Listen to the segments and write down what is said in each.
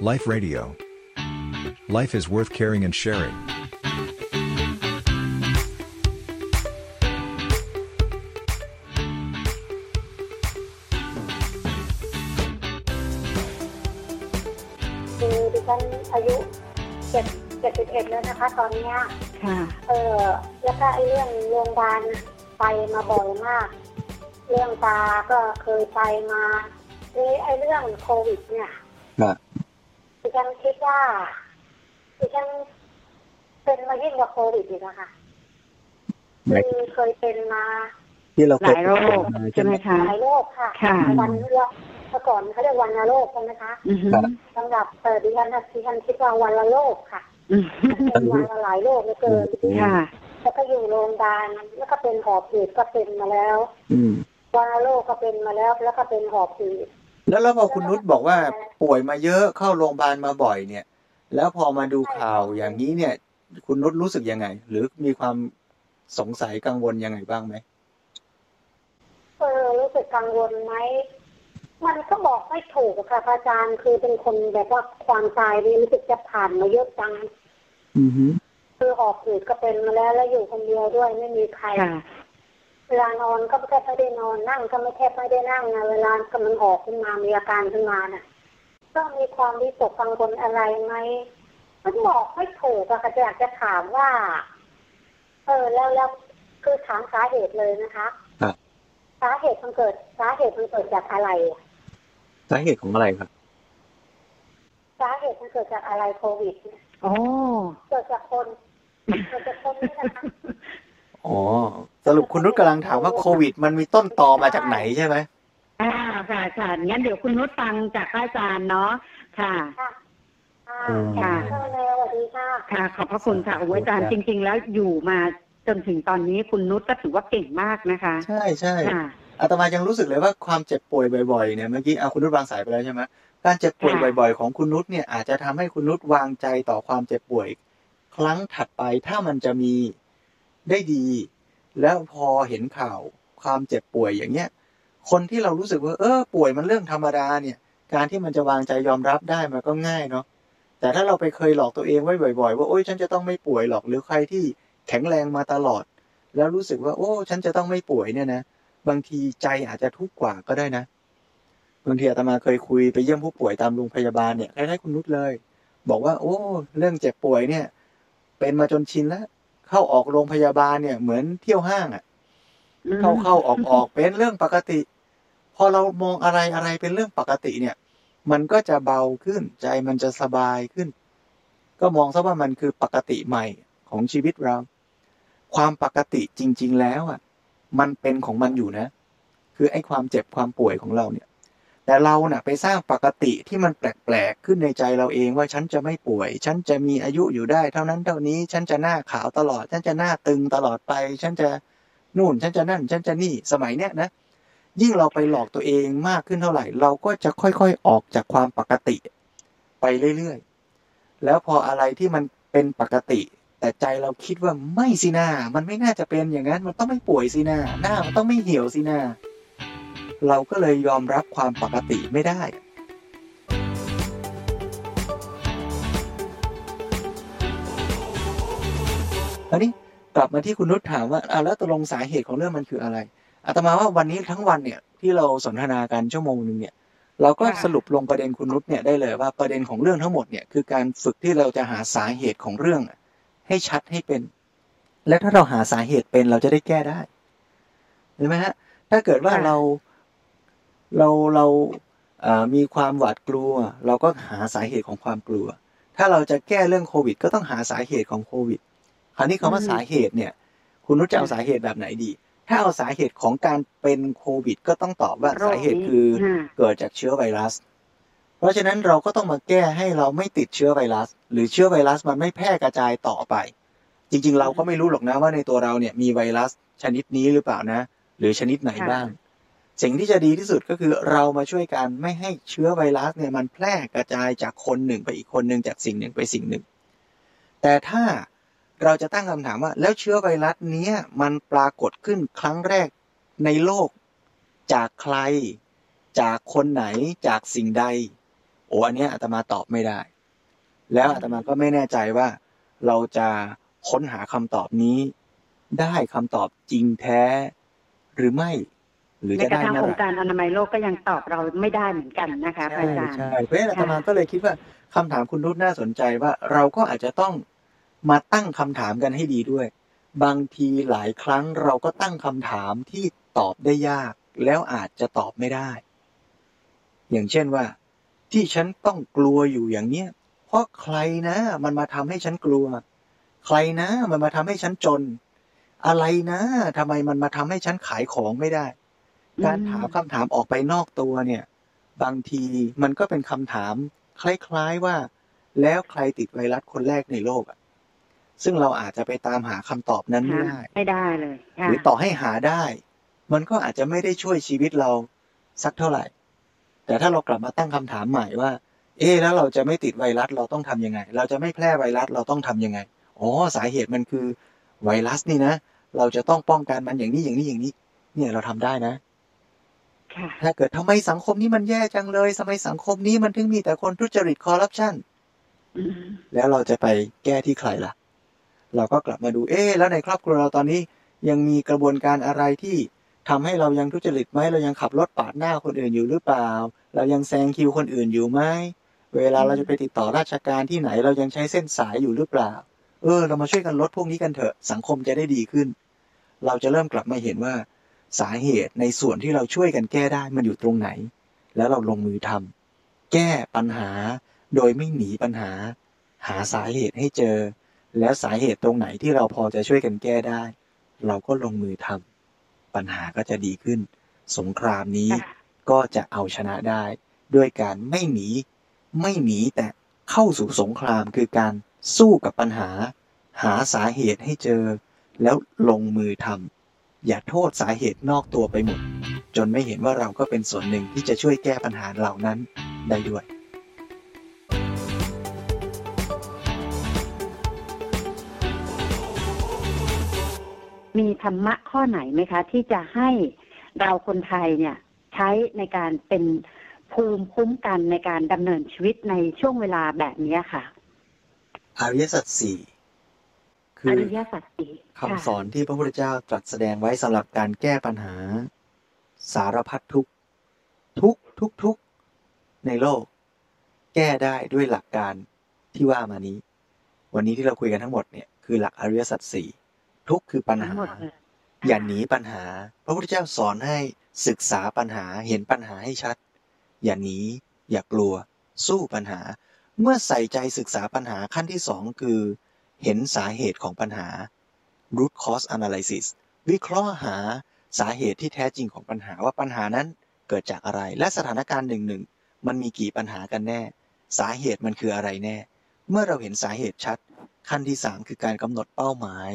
Life Radio. Life is worth caring and sharing. คือดิฉันอายุเจ็ดเจ็ดสิบเอ็ดแล้วนะคะ ตอนเนี้ยค่ะ เออแล้วก็ไอ้เรื่องโรงพยาบาลไปมาบ่อยมาก เรื่องตาก็เคยไปมานี่ไอ้เรื่องโควิดเนี่ย ครับ ดิฉันคิดว่าดิฉันเป็นมายิ่งกว่าโควิดอีกนะคะหมายคือเคยเป็นมาที่เราหลายโรคใช่ไหมคะหลายโรคค่ะค่ะวันเรื่องเมื่อก่อนเขาเรียกวันละโรคใช่ไหมคะอือฮึสำหรับเออดิฉันน่ะดิฉันคิดว่าวันละโรคค่ะอืมเป็นวันละหลายโรคเหลือเกินค่ะแล้วก็อยู่โรงพยาบาลแล้วก็เป็นหอบหืดก็เป็นมาแล้วอืมวาโรคก็เป็นมาแล้ว แล้วก็เป็นหอบหืด แล้วแล้วพอคุณนุชบอกว่าป่วยมาเยอะเข้าโรงพยาบาลมาบ่อยเนี่ย แล้วพอมาดูข่าวอย่างนี้เนี่ย คุณนุชรู้สึกยังไง หรือมีความสงสัยกังวลยังไงบ้างไหมเออรู้สึกกังวลไหมมันก็บอกไม่ถูกอะค่ะพระอาจารย์คือเป็นคนแบบว่าความตายนี่รู้สึกจะผ่านมาเยอะจังอือฮึคือหอบหืดก็เป็นมาแล้วแล้วอยู่คนเดียวด้วยไม่มีใครค่ะ เวลานอนก็แทบไม่ได้นอนนั่งก็ไม่แทบไม่ได้นั่งนะเวลาก็มันออกขึ้นมามีอาการขึ้นมาน่ะ ก็มีความวิตกกังวลอะไรไหมมันบอกไม่ถูกอะค่ะจะอยากจะถามว่า เออแล้วแล้วคือถามสาเหตุเลยนะคะครับสาเหตุมันเกิด สาเหตุมันเกิดจากอะไรอะสาเหตุของอะไรครับสาเหตุมันเกิดจากอะไรโควิดเนี่ยโอ้เกิดจากคนเกิดจากคนนี่นะคะอ๋อ สรุปคุณนุชกำลังถามว่าโควิด มันมีต้นตอมาจากไหนใช่ไหมอ่าค่ะค่ะงั้นเดี๋ยวคุณนุชฟังจากพระอาจารย์เนาะค่ะค่ะอ่าค่ะค่ะสวัสดีค่ะค่ะ ขอบพระคุณค่ะโอ้ยอาจารย์จริง ๆ แล้วอยู่มาจนถึงตอนนี้คุณนุชก็ถือว่าเก่งมากนะคะ ใช่ใช่ค่ะอาตมายังรู้สึกเลยว่าความเจ็บป่วยบ่อยๆเนี่ยเมื่อกี้เอาคุณนุชวางสายไปแล้วใช่ไหมการเจ็บป่วยค่ะบ่อย ๆ ของคุณนุชเนี่ยอาจจะทำให้คุณนุชวางใจต่อความเจ็บป่วย ครั้งถัดไปถ้ามันจะมีได้ดี แล้วพอเห็นข่าวความเจ็บป่วยอย่างเงี้ย คนที่เรารู้สึกว่า เออป่วยมันเรื่องธรรมดาเนี่ย การที่มันจะวางใจยอมรับได้มันก็ง่ายเนาะแต่ถ้าเราไปเคยหลอกตัวเองไว้บ่อย ๆ ว่าโอ้ยฉันจะต้องไม่ป่วยหรอกหรือใครที่แข็งแรงมาตลอด แล้วรู้สึกว่า โอ้ ฉันจะต้องไม่ป่วยเนี่ยนะบางทีใจอาจจะทุกข์กว่าก็ได้นะบางทีอาตมาเคยคุยไปเยี่ยมผู้ป่วยตามโรงพยาบาลเนี่ยคล้ายๆคุณนุชเลย บอกว่า โอ้ เรื่องเจ็บป่วยเนี่ย เป็นมาจนชินแล้ว เข้าออกโรงพยาบาลเนี่ย เหมือนเที่ยวห้างอะ่ะ เข้าเข้าออกออกเป็นเรื่องปกติ พอเรามองอะไรอะไรเป็นเรื่องปกติเนี่ย มันก็จะเบาขึ้นใจมันจะสบายขึ้น ก็มองซะว่ามันคือปกติใหม่ของชีวิตเรา ความปกติจริง ๆ แล้วอะ มันเป็นของมันอยู่นะ คือไอ้ความเจ็บความป่วยของเราเนี่ย แต่เราเน่ะไปสร้างปกติที่มันแปลกๆขึ้นในใจเราเองว่าฉันจะไม่ป่วย ฉันจะมีอายุอยู่ได้ เท่านั้นเท่านี้ฉันจะหน้าขาวตลอด ฉันจะหน้าตึงตลอดไป ฉันจะนู่น ฉันจะนั่น ฉันจะนี่สมัยเนี้ยนะ ยิ่งเราไปหลอกตัวเองมากขึ้นเท่าไหร่ เราก็จะค่อยๆออกจากความปกติไปเรื่อยๆ แล้วพออะไรที่มันเป็นปกติ แต่ใจเราคิดว่าไม่สินามันไม่น่าจะเป็นอย่างนั้นมันต้องไม่ป่วยสินาหน้ามันต้องไม่เหี่ยวสินา เราก็เลยยอมรับความปกติไม่ได้อันนี้กลับมาที่คุณนุชถามว่าเอาแล้วตกลงสาเหตุของเรื่องมันคืออะไรอาตมาว่าวันนี้ทั้งวันเนี่ยที่เราสนทนากันชั่วโมงหนึ่งเนี่ยเราก็ค่ะสรุปลงประเด็นคุณนุชเนี่ยได้เลยว่าประเด็นของเรื่องทั้งหมดเนี่ยคือการฝึกที่เราจะหาสาเหตุของเรื่องอะให้ชัดให้เป็น และถ้าเราหาสาเหตุเป็นเราจะได้แก้ได้เห็นไหมฮะถ้าเกิดว่าค่ะเรา เราเราเอ่อมีความหวาดกลัว เราก็หาสาเหตุของความกลัว ถ้าเราจะแก้เรื่องโควิด ก็ต้องหาสาเหตุของโควิด คราวนี้คำว่าสาเหตุเนี่ย คุณนุชจะเอาสาเหตุแบบไหนดี ถ้าเอาสาเหตุของการเป็นโควิด ก็ต้องตอบว่าโรคนี้สาเหตุคือค่ะเกิดจากเชื้อไวรัส เพราะฉะนั้นเราก็ต้องมาแก้ให้เราไม่ติดเชื้อไวรัส หรือเชื้อไวรัสมันไม่แพร่กระจายต่อไป จริง ๆ เราก็ไม่รู้หรอกนะว่าในตัวเราเนี่ยมีไวรัสชนิดนี้หรือเปล่านะ หรือชนิดไหนค่ะบ้าง สิ่งที่จะดีที่สุดก็คือเรามาช่วยกันไม่ให้เชื้อไวรัสเนี่ยมันแพร่กระจายจากคนหนึ่งไปอีกคนหนึ่งจากสิ่งหนึ่งไปสิ่งหนึ่ง แต่ถ้าเราจะตั้งคำถามว่า แล้วเชื้อไวรัสเนี้ยมันปรากฏขึ้นครั้งแรกในโลก จากใคร จากคนไหนจากสิ่งใด โอ้อันเนี้ยอาตมาตอบไม่ได้ แล้วอาตมาก็ไม่แน่ใจว่า เราจะค้นหาคำตอบนี้ ได้คำตอบจริงแท้หรือไม่ หรือในจะกระได้ทั่งเมื่ออไหงร่ค์การอนามัยโลกก็ยังตอบเราไม่ได้เหมือนกันนะคะพระใช่อาจารย์ ใช่เพราะฉะนั้นอาตมาค่ะก็เลยคิดว่าคำถามคุณนุชน่าสนใจว่าเราก็อาจจะต้องมาตั้งคำถามกันให้ดีด้วย บางทีหลายครั้งเราก็ตั้งคำถามที่ตอบได้ยาก แล้วอาจจะตอบไม่ได้ อย่างเช่นว่า ที่ฉันต้องกลัวอยู่อย่างเนี้ยเพราะใครนะมันมาทำให้ฉันกลัว ใครนะมันมาทำให้ฉันจน อะไรนะทำไมมันมาทำให้ฉันขายของไม่ได้ การถามคำถามออกไปนอกตัวเนี่ย บางทีมันก็เป็นคำถามคล้ายๆว่า แล้วใครติดไวรัสคนแรกในโลกอะซึ่งเราอาจจะไปตามหาคำตอบนั้นไม่ได้ไม่ได้เลยหรือต่อให้หาได้ มันก็อาจจะไม่ได้ช่วยชีวิตเราสักเท่าไหร่ แต่ถ้าเรากลับมาตั้งคำถามใหม่ว่า เอ๊ะแล้วเราจะไม่ติดไวรัสเราต้องทำยังไง เราจะไม่แพร่ไวรัสเราต้องทำยังไงอ๋อสาเหตุมันคือไวรัสนี่นะ เราจะต้องป้องกันมันอย่างนี้อย่างนี้อย่างนี้ เนี่ยเราทำได้นะค่ะ ถ้าเกิดทำไมสังคมนี้มันแย่จังเลยทำไมสังคมนี้มันถึงมีแต่คนทุจริตคอร์รัปชันอืมแล้วเราจะไปแก้ที่ใครล่ะ เราก็กลับมาดูเอ๊ะแล้วในครอบครัวเราตอนนี้ยังมีกระบวนการอะไรที่ทำให้เรายังทุจริตไหมเรายังขับรถปาดหน้าคนอื่นอยู่หรือเปล่า เรายังแซงคิวคนอื่นอยู่ไหมเวลาเราจะไปติดต่อราชการที่ไหนเรายังใช้เส้นสายอยู่หรือเปล่า เออ เรามาช่วยกันลดพวกนี้กันเถอะสังคมจะได้ดีขึ้น เราจะเริ่มกลับมาเห็นว่า สาเหตุในส่วนที่เราช่วยกันแก้ได้มันอยู่ตรงไหน แล้วเราลงมือทำแก้ปัญหาโดยไม่หนีปัญหา หาสาเหตุให้เจอ แล้วสาเหตุตรงไหนที่เราพอจะช่วยกันแก้ได้ เราก็ลงมือทำปัญหาก็จะดีขึ้น สงครามนี้ค่ะก็จะเอาชนะได้ ด้วยการไม่หนี ไม่หนีแต่เข้าสู่สงครามคือการสู้กับปัญหา หาสาเหตุให้เจอ แล้วลงมือทำ อย่าโทษสาเหตุนอกตัวไปหมด จนไม่เห็นว่าเราก็เป็นส่วนหนึ่งที่จะช่วยแก้ปัญหาเหล่านั้นได้ด้วยมีธรรมะข้อไหนไหมคะ ที่จะให้เราคนไทยเนี่ย ใช้ในการเป็นภูมิคุ้มกันในการดำเนินชีวิตในช่วงเวลาแบบนี้ค่ะ อริยสัจสี่ คืออริยสัจสี่คำสอนที่พระพุทธเจ้าตรัสแสดงไว้สำหรับการแก้ปัญหา สารพัดทุกข์ทุกข์ทุกข์ทุกข์ในโลก แก้ได้ด้วยหลักการที่ว่ามานี้ วันนี้ที่เราคุยกันทั้งหมดเนี่ยคือหลักอริยสัจสี่ทุกข์คือปัญทั้หางหมดเลยอย่าหนีปัญหา พระพุทธเจ้าสอนให้ศึกษาปัญหาเห็นปัญหาให้ชัด อย่าหนีอย่ากลัว สู้ปัญหา เมื่อใส่ใจศึกษาปัญหาขั้นที่สองคือ เห็นสาเหตุของปัญหา root cause analysis วิเคราะห์หาสาเหตุที่แท้จริงของปัญหาว่าปัญหานั้นเกิดจากอะไร และสถานการณ์หนึ่งหนึ่งมันมีกี่ปัญหากันแน่ สาเหตุมันคืออะไรแน่ เมื่อเราเห็นสาเหตุชัด ขั้นที่สามคือการกำหนดเป้าหมาย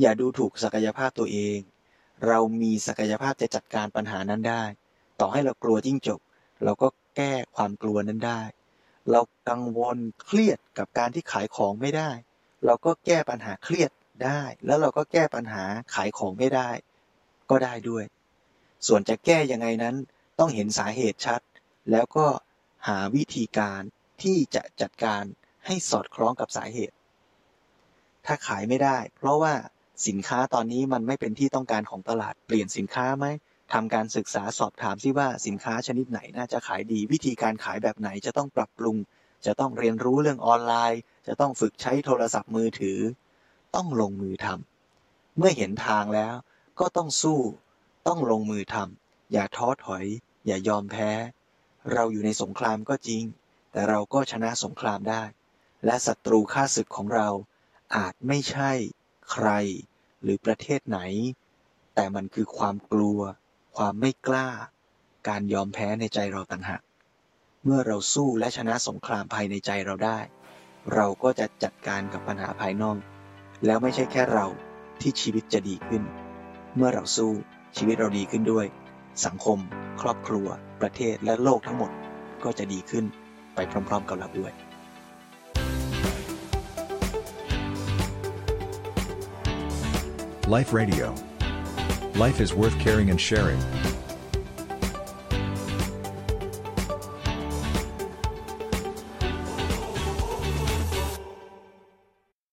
อย่าดูถูกศักยภาพตัวเอง เรามีศักยภาพจะจัดการปัญหานั้นได้ ต่อให้เรากลัวจิ้งจก เราก็แก้ความกลัวนั้นได้ เรากังวลเครียดกับการที่ขายของไม่ได้ เราก็แก้ปัญหาเครียดได้ แล้วเราก็แก้ปัญหาขายของไม่ได้ ก็ได้ด้วย ส่วนจะแก้ยังไงนั้น ต้องเห็นสาเหตุชัด แล้วก็หาวิธีการที่จะจัดการให้สอดคล้องกับสาเหตุ ถ้าขายไม่ได้ เพราะว่าสินค้าตอนนี้มันไม่เป็นที่ต้องการของตลาดเปลี่ยนสินค้าไหมทำการศึกษาสอบถามซิว่าสินค้าชนิดไหนน่าจะขายดี วิธีการขายแบบไหนจะต้องปรับปรุง จะต้องเรียนรู้เรื่องออนไลน์ จะต้องฝึกใช้โทรศัพท์มือถือ ต้องลงมือทำเมื่อเห็นทางแล้วก็ต้องสู้ ต้องลงมือทำอย่าท้อถอย อย่ายอมแพ้ เราอยู่ในสงครามก็จริง แต่เราก็ชนะสงครามได้ และศัตรูข้าศึกของเราอาจไม่ใช่ใคร หรือประเทศไหน แต่มันคือความกลัว ความไม่กล้า การยอมแพ้ในใจเราต่างหาก เมื่อเราสู้และชนะสงครามภายในใจเราได้ เราก็จะจัดการกับปัญหาภายนอก แล้วไม่ใช่แค่เราที่ชีวิตจะดีขึ้น เมื่อเราสู้ชีวิตเราดีขึ้นด้วย สังคม ครอบครัว ประเทศและโลกทั้งหมดก็จะดีขึ้นไปพร้อมๆกับเราด้วย Life Radio. Life is worth caring and sharing.